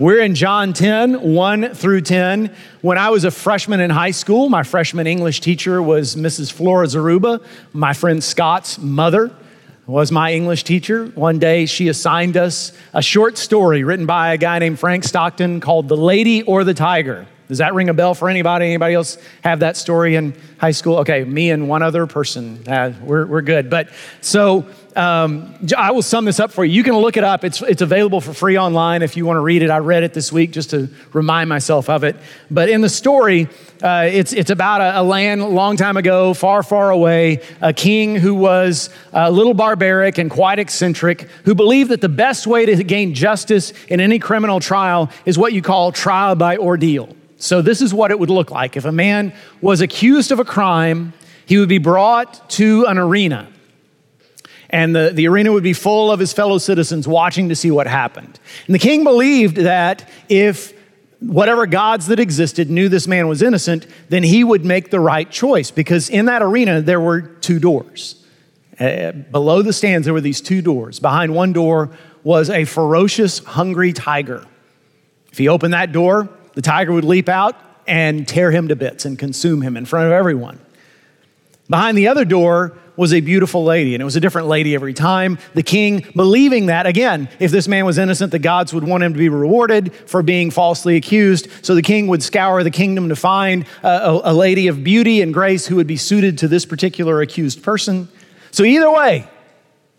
We're in John 10, 1 through 10. When I was a freshman in high school, my freshman English teacher was Mrs. Flora Zaruba. My friend Scott's mother was my English teacher. One day she assigned us a short story written by a guy named Frank Stockton called The Lady or the Tiger. Does that ring a bell for anybody? Anybody else have that story in high school? Okay, me and one other person. Uh, we're, we're good. But so um, I will sum this up for you. You can look it up. It's, it's available for free online if you want to read it. I read it this week just to remind myself of it. But in the story, uh, it's, it's about a, a, land long time ago, far, far away, a king who was a little barbaric and quite eccentric, who believed that the best way to gain justice in any criminal trial is what you call trial by ordeal. So, this is what it would look like. If a man was accused of a crime, he would be brought to an arena. And the, the arena would be full of his fellow citizens watching to see what happened. And the king believed that if whatever gods that existed knew this man was innocent, then he would make the right choice because in that arena there were two doors. Uh, below the stands, there were these two doors. Behind one door was a ferocious, hungry tiger. If he opened that door, the tiger would leap out and tear him to bits and consume him in front of everyone. Behind the other door was a beautiful lady, and it was a different lady every time. The king, believing that, again, if this man was innocent, the gods would want him to be rewarded for being falsely accused. So the king would scour the kingdom to find a, a lady of beauty and grace who would be suited to this particular accused person. So either way,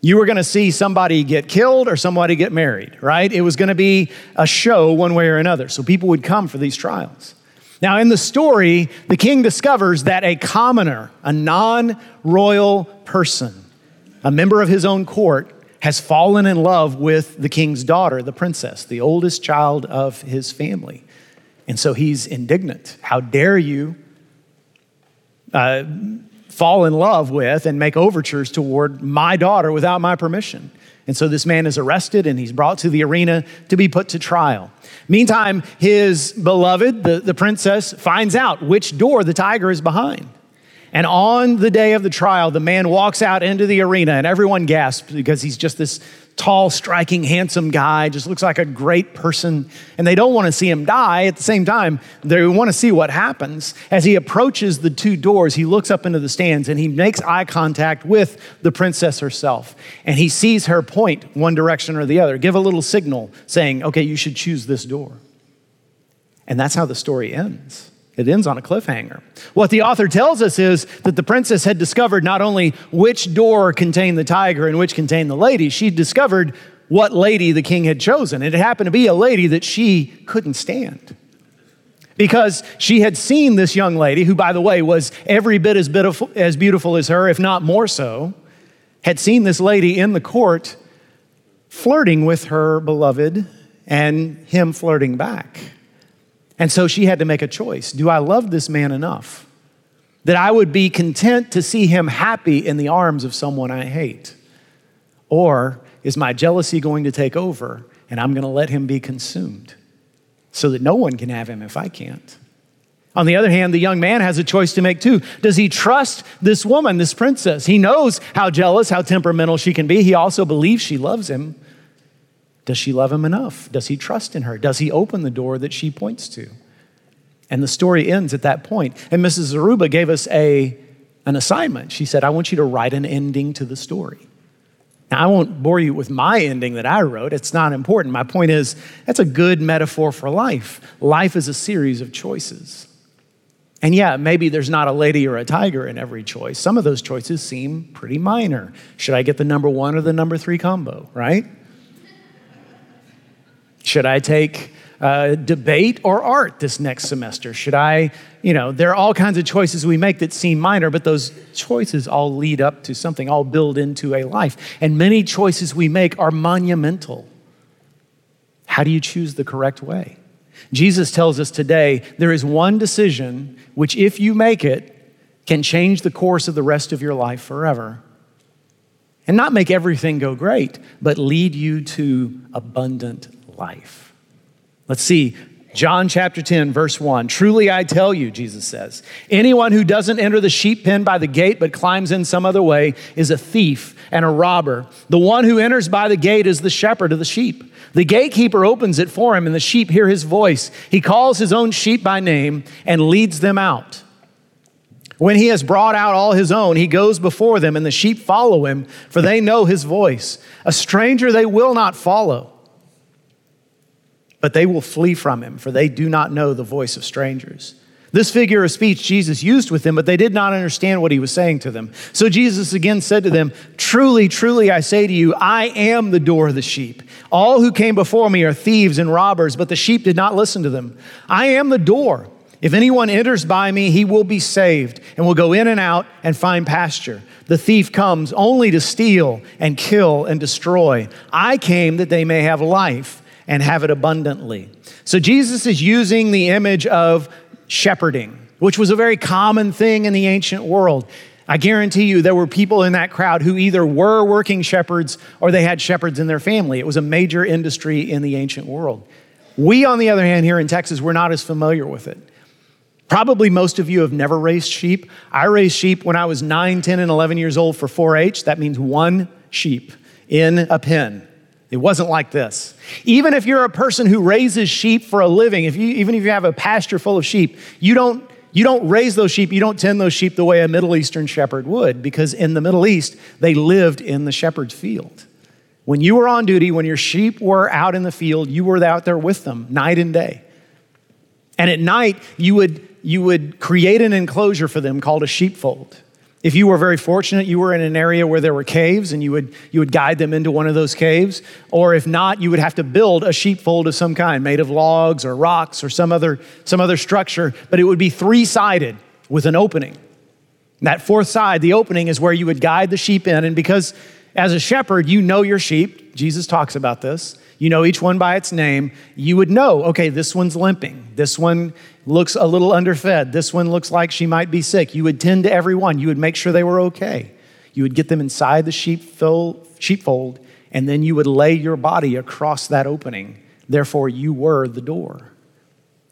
you were going to see somebody get killed or somebody get married, right? It was going to be a show one way or another. So people would come for these trials. Now, in the story, the king discovers that a commoner, a non royal person, a member of his own court, has fallen in love with the king's daughter, the princess, the oldest child of his family. And so he's indignant. How dare you uh, fall in love with and make overtures toward my daughter without my permission. And so this man is arrested and he's brought to the arena to be put to trial. Meantime, his beloved, the, the princess, finds out which door the tiger is behind. And on the day of the trial, the man walks out into the arena and everyone gasps because he's just this tall, striking, handsome guy, just looks like a great person. And they don't want to see him die. At the same time, they want to see what happens. As he approaches the two doors, he looks up into the stands and he makes eye contact with the princess herself. And he sees her point one direction or the other, give a little signal saying, okay, you should choose this door. And that's how the story ends. It ends on a cliffhanger. What the author tells us is that the princess had discovered not only which door contained the tiger and which contained the lady, she discovered what lady the king had chosen. It happened to be a lady that she couldn't stand. Because she had seen this young lady, who, by the way, was every bit as beautiful, as beautiful as her, if not more so, had seen this lady in the court flirting with her beloved and him flirting back. And so she had to make a choice. Do I love this man enough that I would be content to see him happy in the arms of someone I hate? Or is my jealousy going to take over and I'm going to let him be consumed so that no one can have him if I can't? On the other hand, the young man has a choice to make too. Does he trust this woman, this princess? He knows how jealous, how temperamental she can be. He also believes she loves him. Does she love him enough? Does he trust in her? Does he open the door that she points to? And the story ends at that point. And Mrs. Zaruba gave us a, an assignment. She said, I want you to write an ending to the story. Now, I won't bore you with my ending that I wrote. It's not important. My point is, that's a good metaphor for life. Life is a series of choices. And yeah, maybe there's not a lady or a tiger in every choice. Some of those choices seem pretty minor. Should I get the number one or the number three combo, right? Should I take uh, debate or art this next semester? Should I, you know, there are all kinds of choices we make that seem minor, but those choices all lead up to something, all build into a life. And many choices we make are monumental. How do you choose the correct way? Jesus tells us today there is one decision which, if you make it, can change the course of the rest of your life forever. And not make everything go great, but lead you to abundant life. Let's see John chapter 10, verse 1. Truly I tell you, Jesus says, anyone who doesn't enter the sheep pen by the gate but climbs in some other way is a thief and a robber. The one who enters by the gate is the shepherd of the sheep. The gatekeeper opens it for him, and the sheep hear his voice. He calls his own sheep by name and leads them out. When he has brought out all his own, he goes before them, and the sheep follow him, for they know his voice. A stranger they will not follow but they will flee from him, for they do not know the voice of strangers. This figure of speech Jesus used with them, but they did not understand what he was saying to them. So Jesus again said to them, Truly, truly, I say to you, I am the door of the sheep. All who came before me are thieves and robbers, but the sheep did not listen to them. I am the door. If anyone enters by me, he will be saved and will go in and out and find pasture. The thief comes only to steal and kill and destroy. I came that they may have life and have it abundantly. So Jesus is using the image of shepherding, which was a very common thing in the ancient world. I guarantee you there were people in that crowd who either were working shepherds or they had shepherds in their family. It was a major industry in the ancient world. We, on the other hand, here in Texas, we're not as familiar with it. Probably most of you have never raised sheep. I raised sheep when I was 9, 10, and 11 years old for 4 H. That means one sheep in a pen. It wasn't like this. Even if you're a person who raises sheep for a living, if you, even if you have a pasture full of sheep, you don't, you don't raise those sheep, you don't tend those sheep the way a Middle Eastern shepherd would, because in the Middle East, they lived in the shepherd's field. When you were on duty, when your sheep were out in the field, you were out there with them night and day. And at night, you would, you would create an enclosure for them called a sheepfold. If you were very fortunate, you were in an area where there were caves and you would, you would guide them into one of those caves. Or if not, you would have to build a sheepfold of some kind made of logs or rocks or some other, some other structure, but it would be three sided with an opening. That fourth side, the opening, is where you would guide the sheep in. And because as a shepherd, you know your sheep, Jesus talks about this you know each one by its name, you would know, okay, this one's limping. This one looks a little underfed. This one looks like she might be sick. You would tend to every one. You would make sure they were okay. You would get them inside the sheepfold, and then you would lay your body across that opening. Therefore, you were the door.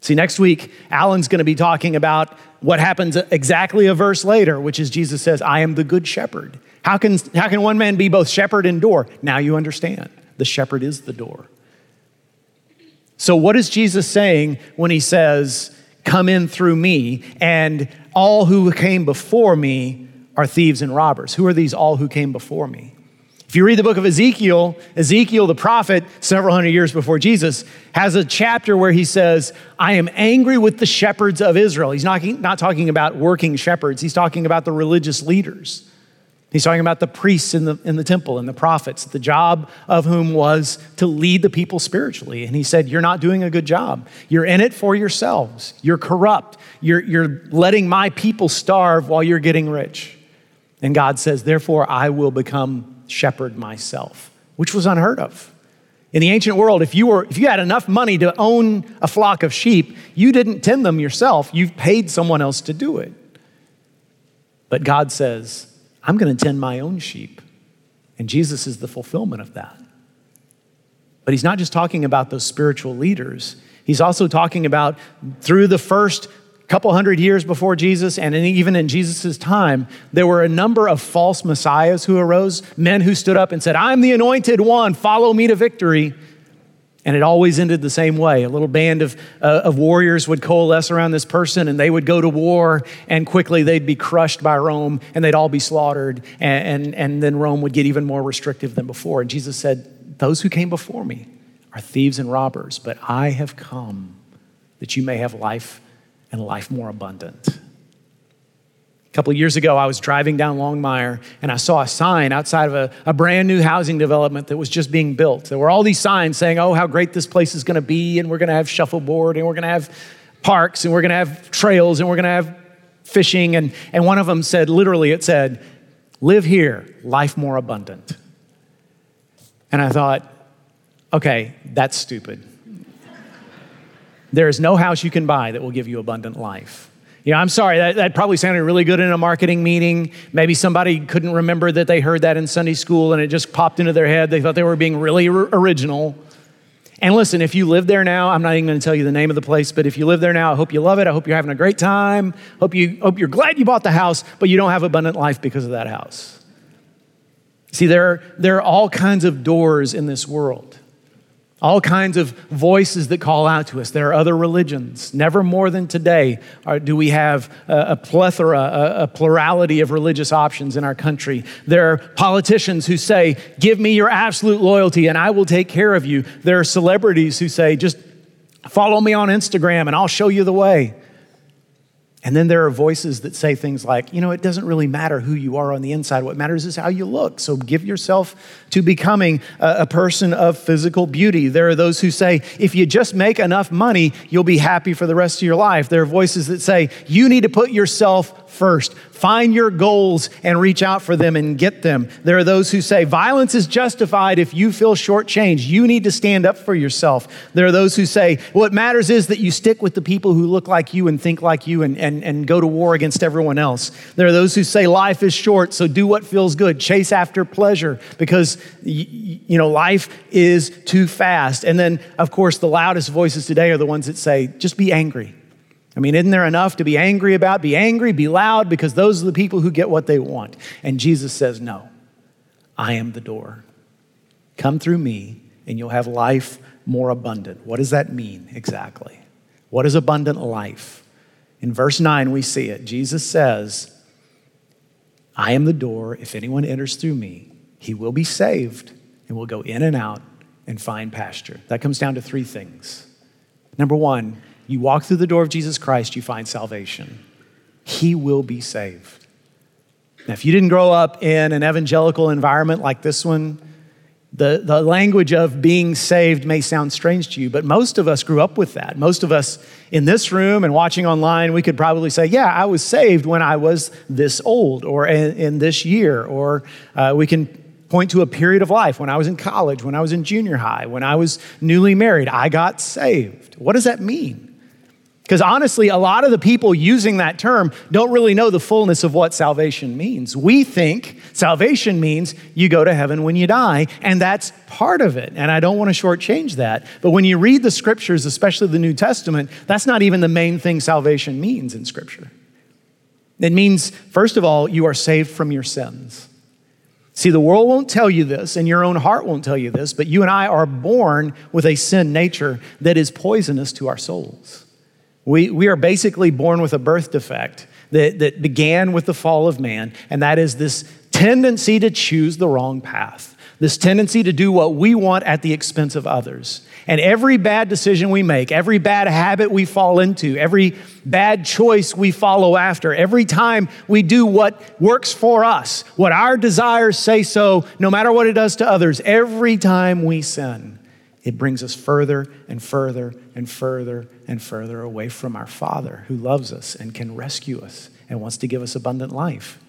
See, next week, Alan's going to be talking about what happens exactly a verse later, which is Jesus says, I am the good shepherd. How can, how can one man be both shepherd and door? Now you understand. The shepherd is the door. So, what is Jesus saying when he says, Come in through me, and all who came before me are thieves and robbers? Who are these all who came before me? If you read the book of Ezekiel, Ezekiel, the prophet, several hundred years before Jesus, has a chapter where he says, I am angry with the shepherds of Israel. He's not, not talking about working shepherds, he's talking about the religious leaders. He's talking about the priests in the, in the temple and the prophets, the job of whom was to lead the people spiritually. And he said, You're not doing a good job. You're in it for yourselves. You're corrupt. You're, you're letting my people starve while you're getting rich. And God says, Therefore, I will become shepherd myself, which was unheard of. In the ancient world, if you, were, if you had enough money to own a flock of sheep, you didn't tend them yourself, you've paid someone else to do it. But God says, I'm going to tend my own sheep. And Jesus is the fulfillment of that. But he's not just talking about those spiritual leaders, he's also talking about through the first couple hundred years before Jesus and even in Jesus' time, there were a number of false messiahs who arose, men who stood up and said, I'm the anointed one, follow me to victory. And it always ended the same way. A little band of, uh, of warriors would coalesce around this person and they would go to war, and quickly they'd be crushed by Rome and they'd all be slaughtered. And, and, and then Rome would get even more restrictive than before. And Jesus said, Those who came before me are thieves and robbers, but I have come that you may have life and life more abundant couple years ago, I was driving down Longmire and I saw a sign outside of a, a, brand new housing development that was just being built. There were all these signs saying, oh, how great this place is going to be, and we're going to have shuffleboard, and we're going to have parks, and we're going to have trails, and we're going to have fishing. And, and one of them said, literally, it said, live here, life more abundant. And I thought, okay, that's stupid. there is no house you can buy that will give you abundant life. You know, I'm sorry, that, that probably sounded really good in a marketing meeting. Maybe somebody couldn't remember that they heard that in Sunday school and it just popped into their head. They thought they were being really original. And listen, if you live there now, I'm not even going to tell you the name of the place, but if you live there now, I hope you love it. I hope you're having a great time. Hope you hope you're glad you bought the house, but you don't have abundant life because of that house. See, there are, there are all kinds of doors in this world all kinds of voices that call out to us. There are other religions. Never more than today are, do we have a, a plethora, a, a plurality of religious options in our country. There are politicians who say, Give me your absolute loyalty and I will take care of you. There are celebrities who say, Just follow me on Instagram and I'll show you the way. And then there are voices that say things like, you know, it doesn't really matter who you are on the inside. What matters is how you look. So give yourself to becoming a, a, person of physical beauty. There are those who say, if you just make enough money, you'll be happy for the rest of your life. There are voices that say, you need to put yourself first. Find your goals and reach out for them and get them. There are those who say violence is justified if you feel shortchanged. You need to stand up for yourself. There are those who say what matters is that you stick with the people who look like you and think like you and, and, and go to war against everyone else. There are those who say life is short, so do what feels good. Chase after pleasure because, you know, life is too fast. And then, of course, the loudest voices today are the ones that say, just be angry. I mean, isn't there enough to be angry about? Be angry, be loud, because those are the people who get what they want. And Jesus says, No, I am the door. Come through me, and you'll have life more abundant. What does that mean exactly? What is abundant life? In verse 9, we see it. Jesus says, I am the door. If anyone enters through me, he will be saved and will go in and out and find pasture. That comes down to three things. Number one, you walk through the door of Jesus Christ, you find salvation. He will be saved. Now, if you didn't grow up in an evangelical environment like this one, the, the language of being saved may sound strange to you, but most of us grew up with that. Most of us in this room and watching online, we could probably say, Yeah, I was saved when I was this old or in, in this year. Or uh, we can point to a period of life when I was in college, when I was in junior high, when I was newly married. I got saved. What does that mean? Because honestly, a lot of the people using that term don't really know the fullness of what salvation means. We think salvation means you go to heaven when you die, and that's part of it. And I don't want to shortchange that. But when you read the scriptures, especially the New Testament, that's not even the main thing salvation means in scripture. It means, first of all, you are saved from your sins. See, the world won't tell you this, and your own heart won't tell you this, but you and I are born with a sin nature that is poisonous to our souls. We, we are basically born with a birth defect that, that began with the fall of man, and that is this tendency to choose the wrong path, this tendency to do what we want at the expense of others. And every bad decision we make, every bad habit we fall into, every bad choice we follow after, every time we do what works for us, what our desires say so, no matter what it does to others, every time we sin, it brings us further and further and further and further away from our Father who loves us and can rescue us and wants to give us abundant life.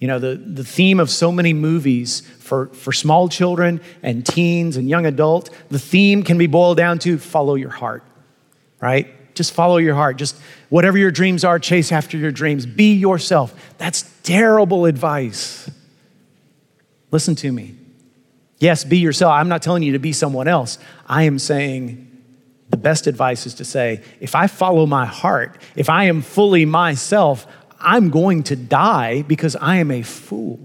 You know, the, the theme of so many movies for, for small children and teens and young adult, the theme can be boiled down to follow your heart, right? Just follow your heart. Just whatever your dreams are, chase after your dreams. Be yourself. That's terrible advice. Listen to me. Yes, be yourself. I'm not telling you to be someone else. I am saying the best advice is to say, if I follow my heart, if I am fully myself, I'm going to die because I am a fool.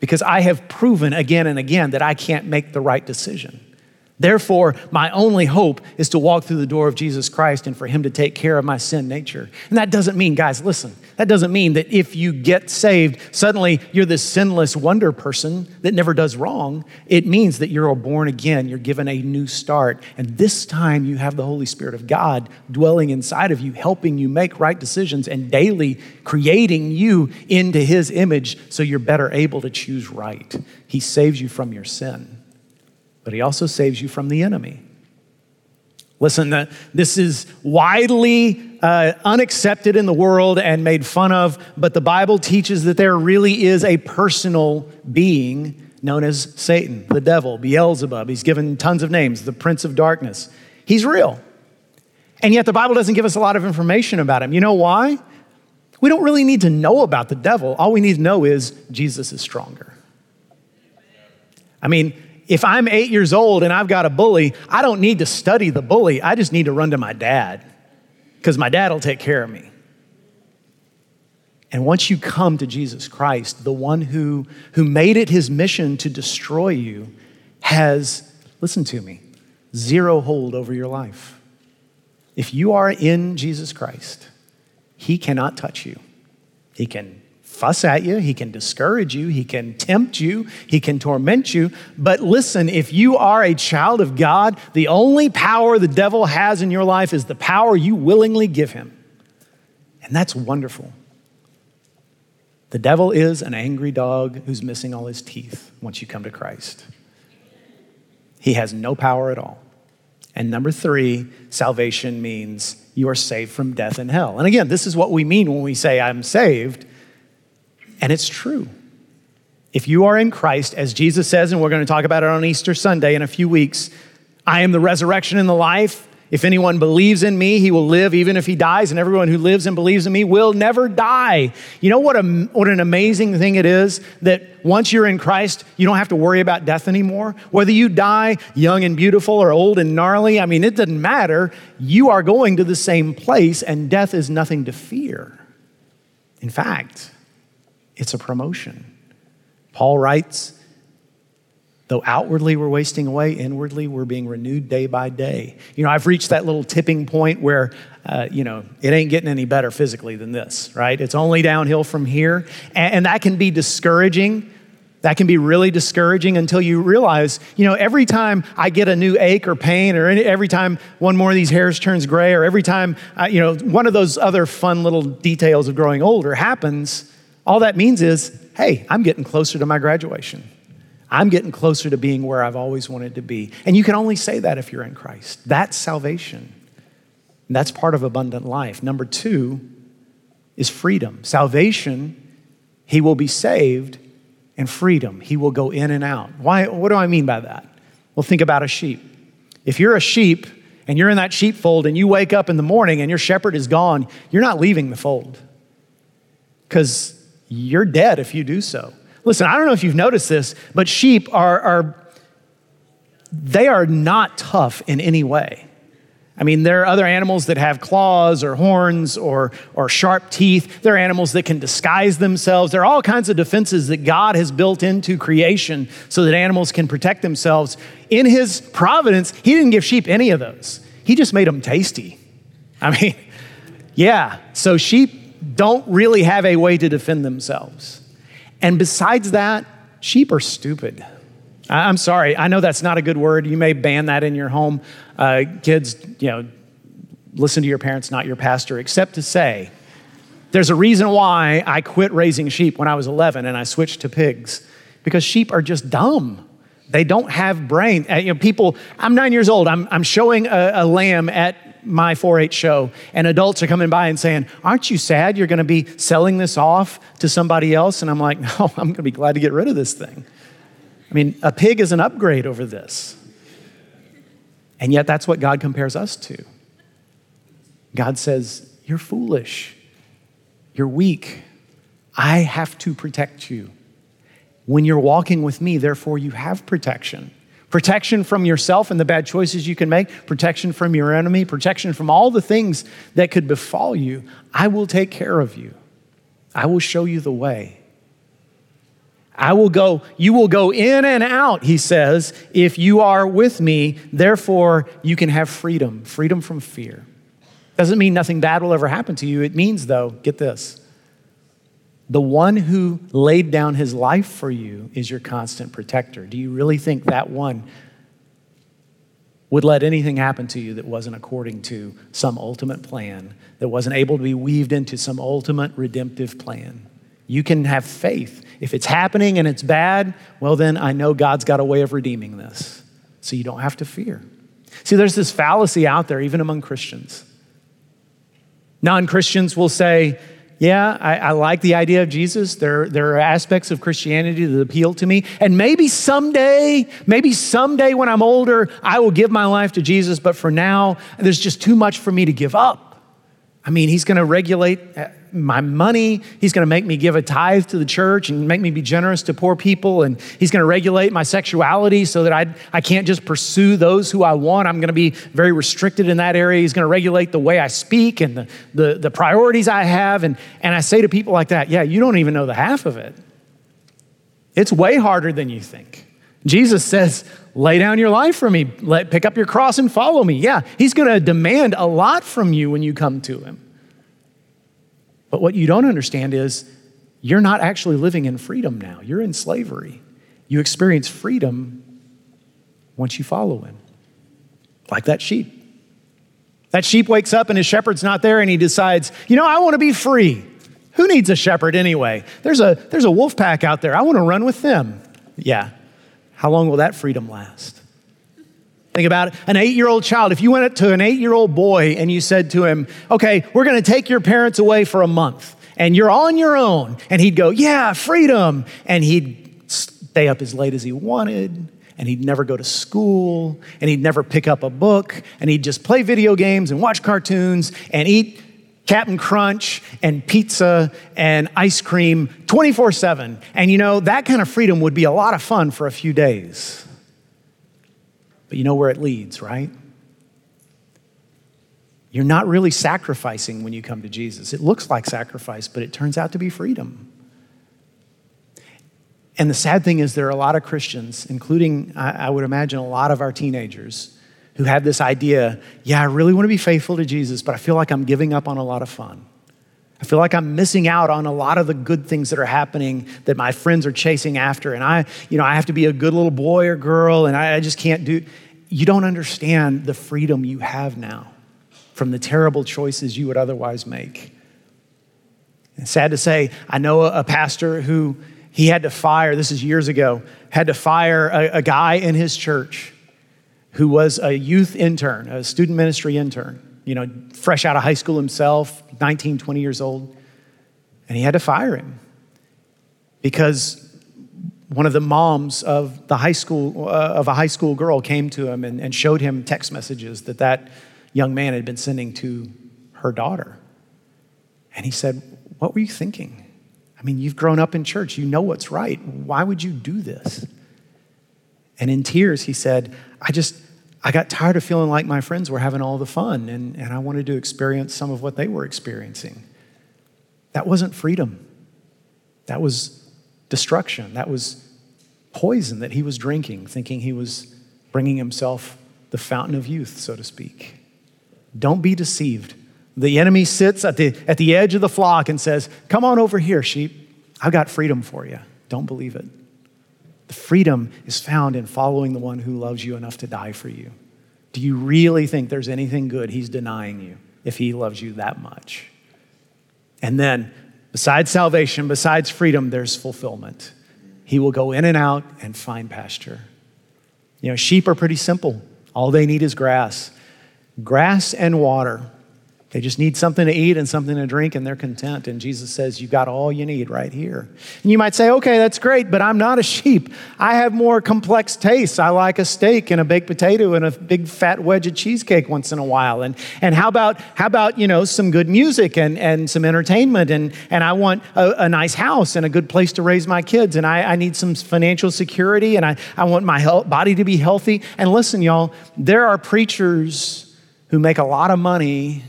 Because I have proven again and again that I can't make the right decision. Therefore, my only hope is to walk through the door of Jesus Christ and for Him to take care of my sin nature. And that doesn't mean, guys, listen, that doesn't mean that if you get saved, suddenly you're this sinless wonder person that never does wrong. It means that you're born again, you're given a new start. And this time you have the Holy Spirit of God dwelling inside of you, helping you make right decisions and daily creating you into His image so you're better able to choose right. He saves you from your sin but he also saves you from the enemy. Listen, this is widely uh, unaccepted in the world and made fun of, but the Bible teaches that there really is a personal being known as Satan, the devil, Beelzebub. He's given tons of names, the prince of darkness. He's real. And yet the Bible doesn't give us a lot of information about him. You know why? We don't really need to know about the devil. All we need to know is Jesus is stronger. I mean, if I'm eight years old and I've got a bully, I don't need to study the bully. I just need to run to my dad because my dad will take care of me. And once you come to Jesus Christ, the one who, who made it his mission to destroy you has, listen to me, zero hold over your life. If you are in Jesus Christ, he cannot touch you. He can fuss at you, he can discourage you, he can tempt you, he can torment you. But listen, if you are a child of God, the only power the devil has in your life is the power you willingly give him. And that's wonderful. The devil is an angry dog who's missing all his teeth once you come to Christ. He has no power at all. And number three, salvation means you are saved from death and hell. And again, this is what we mean when we say, I'm saved. And it's true. If you are in Christ, as Jesus says, and we're going to talk about it on Easter Sunday in a few weeks, I am the resurrection and the life. If anyone believes in me, he will live even if he dies, and everyone who lives and believes in me will never die. You know what, a, what an amazing thing it is that once you're in Christ, you don't have to worry about death anymore? Whether you die young and beautiful or old and gnarly, I mean, it doesn't matter. You are going to the same place, and death is nothing to fear. In fact, it's a promotion. Paul writes, Though outwardly we're wasting away, inwardly we're being renewed day by day. You know, I've reached that little tipping point where, uh, you know, it ain't getting any better physically than this, right? It's only downhill from here. And, and that can be discouraging. That can be really discouraging until you realize, you know, every time I get a new ache or pain, or any, every time one more of these hairs turns gray, or every time, uh, you know, one of those other fun little details of growing older happens, all that means is, hey, I'm getting closer to my graduation. I'm getting closer to being where I've always wanted to be. And you can only say that if you're in Christ. That's salvation. And that's part of abundant life. Number two is freedom. Salvation, he will be saved, and freedom, he will go in and out. Why, what do I mean by that? Well, think about a sheep. If you're a sheep and you're in that sheepfold and you wake up in the morning and your shepherd is gone, you're not leaving the fold because you're dead if you do so. Listen, I don't know if you've noticed this, but sheep are, are they are not tough in any way. I mean, there are other animals that have claws or horns or, or sharp teeth. There are animals that can disguise themselves. There are all kinds of defenses that God has built into creation so that animals can protect themselves. In His providence, He didn't give sheep any of those, He just made them tasty. I mean, yeah, so sheep don't really have a way to defend themselves. And besides that, sheep are stupid. I'm sorry, I know that's not a good word. You may ban that in your home. Uh, kids, you know, listen to your parents, not your pastor, except to say, there's a reason why I quit raising sheep when I was 11 and I switched to pigs, because sheep are just dumb. They don't have brain. Uh, you know, people, I'm nine years old. I'm, I'm showing a, a lamb at my 4 H show, and adults are coming by and saying, Aren't you sad you're going to be selling this off to somebody else? And I'm like, No, I'm going to be glad to get rid of this thing. I mean, a pig is an upgrade over this. And yet, that's what God compares us to. God says, You're foolish. You're weak. I have to protect you. When you're walking with me, therefore, you have protection protection from yourself and the bad choices you can make, protection from your enemy, protection from all the things that could befall you. I will take care of you. I will show you the way. I will go, you will go in and out, he says, if you are with me. Therefore, you can have freedom, freedom from fear. Doesn't mean nothing bad will ever happen to you. It means, though, get this the one who laid down his life for you is your constant protector. Do you really think that one would let anything happen to you that wasn't according to some ultimate plan, that wasn't able to be weaved into some ultimate redemptive plan? You can have faith. If it's happening and it's bad, well, then I know God's got a way of redeeming this. So you don't have to fear. See, there's this fallacy out there, even among Christians. Non Christians will say, yeah, I, I, like the idea of Jesus. There, there are aspects of Christianity that appeal to me. And maybe someday, maybe someday when I'm older, I will give my life to Jesus. But for now, there's just too much for me to give up. I mean, he's going to regulate uh, my money. He's going to make me give a tithe to the church and make me be generous to poor people. And he's going to regulate my sexuality so that I, I can't just pursue those who I want. I'm going to be very restricted in that area. He's going to regulate the way I speak and the, the, the priorities I have. And, and I say to people like that, yeah, you don't even know the half of it. It's way harder than you think. Jesus says, lay down your life for me, Let, pick up your cross and follow me. Yeah, he's going to demand a lot from you when you come to him. But what you don't understand is you're not actually living in freedom now, you're in slavery. You experience freedom once you follow him, like that sheep. That sheep wakes up and his shepherd's not there and he decides, you know, I want to be free. Who needs a shepherd anyway? There's a, there's a wolf pack out there. I want to run with them. Yeah, how long will that freedom last? Think about it. An eight year old child, if you went to an eight year old boy and you said to him, okay, we're going to take your parents away for a month and you're on your own, and he'd go, yeah, freedom. And he'd stay up as late as he wanted, and he'd never go to school, and he'd never pick up a book, and he'd just play video games and watch cartoons and eat Captain Crunch and pizza and ice cream 24 7. And you know, that kind of freedom would be a lot of fun for a few days. But you know where it leads, right? You're not really sacrificing when you come to Jesus. It looks like sacrifice, but it turns out to be freedom. And the sad thing is, there are a lot of Christians, including, I would imagine, a lot of our teenagers, who had this idea yeah, I really want to be faithful to Jesus, but I feel like I'm giving up on a lot of fun. I feel like I'm missing out on a lot of the good things that are happening that my friends are chasing after. And I, you know, I have to be a good little boy or girl, and I, I just can't do. You don't understand the freedom you have now from the terrible choices you would otherwise make. And sad to say, I know a, a pastor who he had to fire, this is years ago, had to fire a, a guy in his church who was a youth intern, a student ministry intern, you know, fresh out of high school himself, 19, 20 years old. And he had to fire him because one of the moms of the high school uh, of a high school girl came to him and, and showed him text messages that that young man had been sending to her daughter. And he said what were you thinking? I mean you've grown up in church. You know what's right. Why would you do this? And in tears, he said, I just, I got tired of feeling like my friends were having all the fun, and, and I wanted to experience some of what they were experiencing. That wasn't freedom. That was destruction. That was poison that he was drinking, thinking he was bringing himself the fountain of youth, so to speak. Don't be deceived. The enemy sits at the, at the edge of the flock and says, Come on over here, sheep. I've got freedom for you. Don't believe it. The freedom is found in following the one who loves you enough to die for you. Do you really think there's anything good he's denying you if he loves you that much? And then, besides salvation, besides freedom, there's fulfillment. He will go in and out and find pasture. You know, sheep are pretty simple. All they need is grass. Grass and water. They just need something to eat and something to drink, and they're content. And Jesus says, You've got all you need right here. And you might say, Okay, that's great, but I'm not a sheep. I have more complex tastes. I like a steak and a baked potato and a big fat wedge of cheesecake once in a while. And, and how about, how about, you know, some good music and, and some entertainment? And, and I want a, a nice house and a good place to raise my kids. And I, I need some financial security and I, I want my health, body to be healthy. And listen, y'all, there are preachers who make a lot of money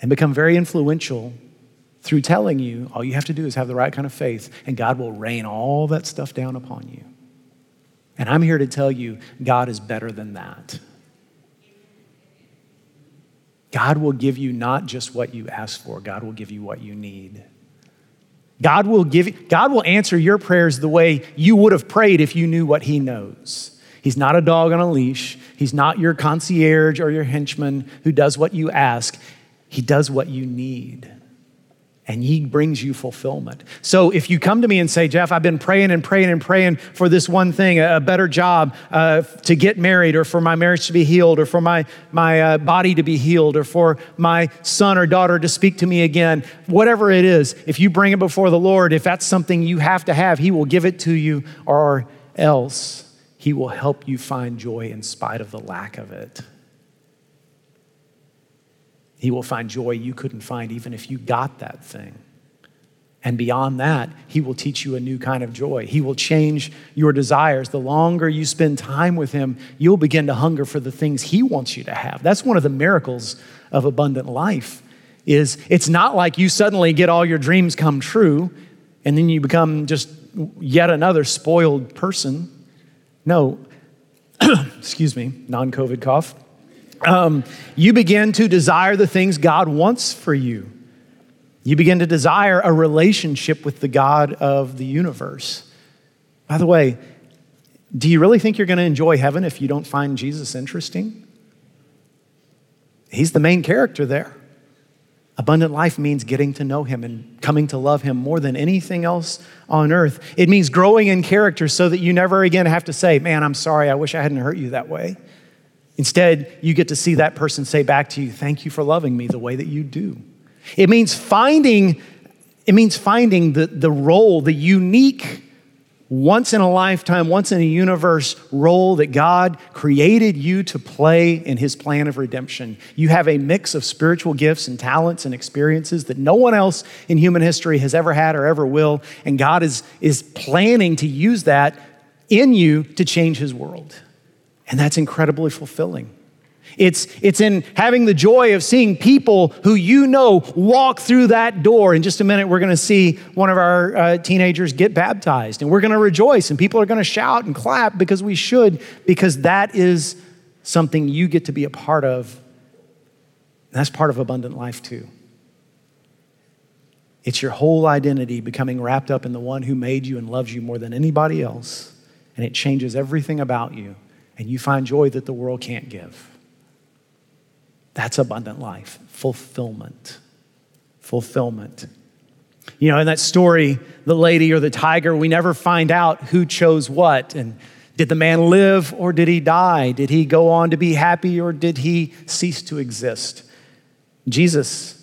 and become very influential through telling you all you have to do is have the right kind of faith, and God will rain all that stuff down upon you. And I'm here to tell you, God is better than that. God will give you not just what you ask for, God will give you what you need. God will give God will answer your prayers the way you would have prayed if you knew what he knows. He's not a dog on a leash. He's not your concierge or your henchman who does what you ask. He does what you need and he brings you fulfillment. So if you come to me and say, Jeff, I've been praying and praying and praying for this one thing, a better job, uh, to get married, or for my marriage to be healed, or for my, my uh, body to be healed, or for my son or daughter to speak to me again, whatever it is, if you bring it before the Lord, if that's something you have to have, he will give it to you, or else he will help you find joy in spite of the lack of it. He will find joy you couldn't find even if you got that thing. And beyond that, He will teach you a new kind of joy. He will change your desires. The longer you spend time with Him, you'll begin to hunger for the things He wants you to have. That's one of the miracles of abundant life. Is it's not like you suddenly get all your dreams come true and then you become just yet another spoiled person. No, excuse me, non COVID cough. Um, you begin to desire the things God wants for you. You begin to desire a relationship with the God of the universe. By the way, do you really think you're going to enjoy heaven if you don't find Jesus interesting? He's the main character there. Abundant life means getting to know Him and coming to love Him more than anything else on earth. It means growing in character so that you never again have to say, Man, I'm sorry, I wish I hadn't hurt you that way. Instead, you get to see that person say back to you, Thank you for loving me the way that you do. It means finding, it means finding the, the role, the unique once in a lifetime, once in a universe role that God created you to play in His plan of redemption. You have a mix of spiritual gifts and talents and experiences that no one else in human history has ever had or ever will. And God is, is planning to use that in you to change His world. And that's incredibly fulfilling. It's, it's in having the joy of seeing people who you know walk through that door. In just a minute, we're going to see one of our uh, teenagers get baptized, and we're going to rejoice, and people are going to shout and clap because we should, because that is something you get to be a part of. That's part of abundant life, too. It's your whole identity becoming wrapped up in the one who made you and loves you more than anybody else, and it changes everything about you, and you find joy that the world can't give. That's abundant life, fulfillment. Fulfillment. You know, in that story, the lady or the tiger, we never find out who chose what. And did the man live or did he die? Did he go on to be happy or did he cease to exist? Jesus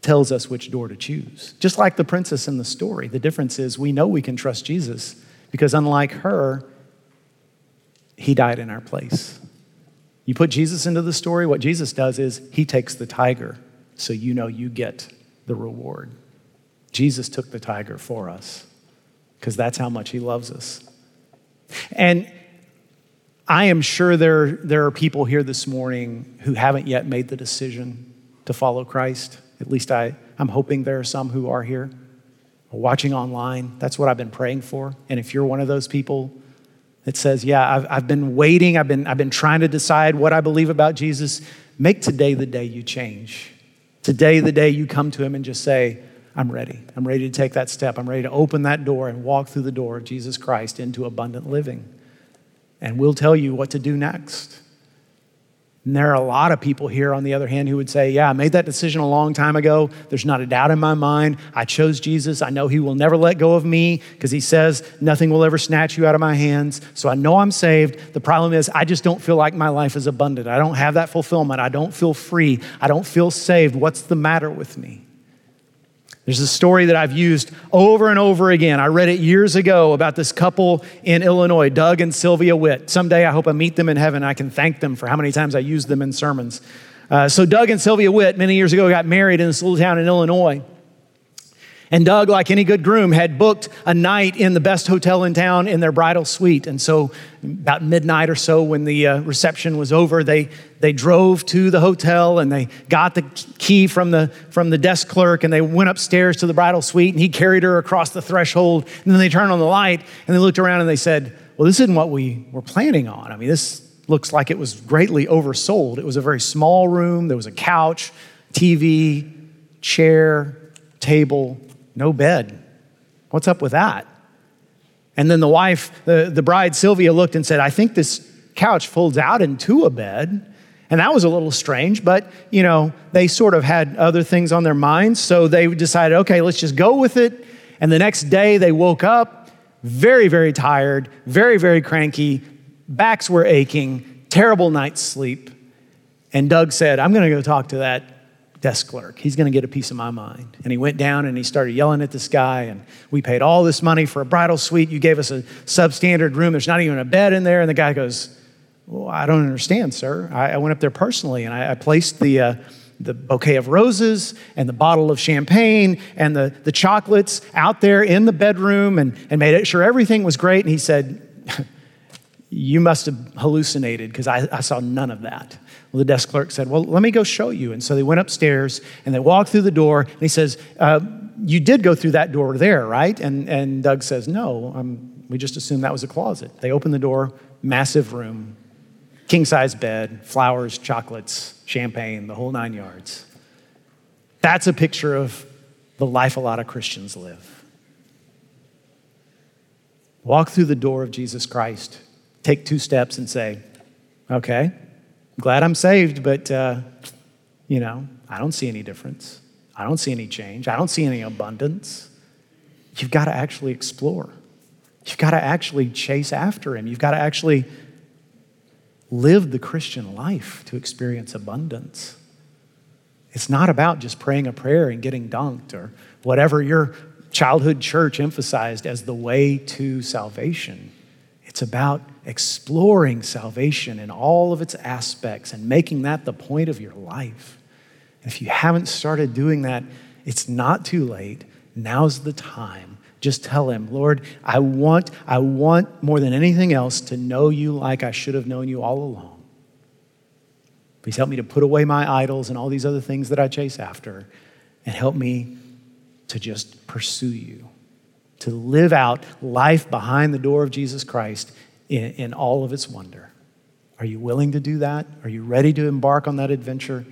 tells us which door to choose. Just like the princess in the story, the difference is we know we can trust Jesus because, unlike her, he died in our place. You put Jesus into the story, what Jesus does is he takes the tiger so you know you get the reward. Jesus took the tiger for us because that's how much he loves us. And I am sure there, there are people here this morning who haven't yet made the decision to follow Christ. At least I, I'm hoping there are some who are here watching online. That's what I've been praying for. And if you're one of those people, it says, Yeah, I've, I've been waiting, I've been, I've been trying to decide what I believe about Jesus. Make today the day you change. Today, the day you come to Him and just say, I'm ready. I'm ready to take that step. I'm ready to open that door and walk through the door of Jesus Christ into abundant living. And we'll tell you what to do next. And there are a lot of people here, on the other hand, who would say, Yeah, I made that decision a long time ago. There's not a doubt in my mind. I chose Jesus. I know He will never let go of me because He says, Nothing will ever snatch you out of my hands. So I know I'm saved. The problem is, I just don't feel like my life is abundant. I don't have that fulfillment. I don't feel free. I don't feel saved. What's the matter with me? There's a story that I've used over and over again. I read it years ago about this couple in Illinois, Doug and Sylvia Witt. Someday I hope I meet them in heaven. I can thank them for how many times I used them in sermons. Uh, so, Doug and Sylvia Witt, many years ago, got married in this little town in Illinois. And Doug, like any good groom, had booked a night in the best hotel in town in their bridal suite. And so, about midnight or so, when the uh, reception was over, they, they drove to the hotel and they got the key from the, from the desk clerk and they went upstairs to the bridal suite and he carried her across the threshold. And then they turned on the light and they looked around and they said, Well, this isn't what we were planning on. I mean, this looks like it was greatly oversold. It was a very small room, there was a couch, TV, chair, table no bed. What's up with that? And then the wife, the, the bride, Sylvia, looked and said, I think this couch folds out into a bed. And that was a little strange, but you know, they sort of had other things on their minds. So they decided, okay, let's just go with it. And the next day they woke up very, very tired, very, very cranky, backs were aching, terrible night's sleep. And Doug said, I'm going to go talk to that desk clerk. He's going to get a piece of my mind. And he went down and he started yelling at this guy. And we paid all this money for a bridal suite. You gave us a substandard room. There's not even a bed in there. And the guy goes, Well, I don't understand, sir. I, I went up there personally and I, I placed the, uh, the bouquet of roses and the bottle of champagne and the, the chocolates out there in the bedroom and, and made sure everything was great. And he said, You must have hallucinated because I, I saw none of that. Well, the desk clerk said, Well, let me go show you. And so they went upstairs and they walked through the door. And he says, uh, You did go through that door there, right? And, and Doug says, No, um, we just assumed that was a closet. They opened the door, massive room, king size bed, flowers, chocolates, champagne, the whole nine yards. That's a picture of the life a lot of Christians live. Walk through the door of Jesus Christ, take two steps and say, Okay, glad I'm saved, but, uh, you know, I don't see any difference. I don't see any change. I don't see any abundance. You've got to actually explore. You've got to actually chase after Him. You've got to actually live the Christian life to experience abundance. It's not about just praying a prayer and getting dunked or whatever your childhood church emphasized as the way to salvation. It's about exploring salvation in all of its aspects and making that the point of your life. If you haven't started doing that, it's not too late. Now's the time. Just tell him, Lord, I want, I want more than anything else to know you like I should have known you all along. Please help me to put away my idols and all these other things that I chase after, and help me to just pursue you, to live out life behind the door of Jesus Christ in, in all of its wonder. Are you willing to do that? Are you ready to embark on that adventure?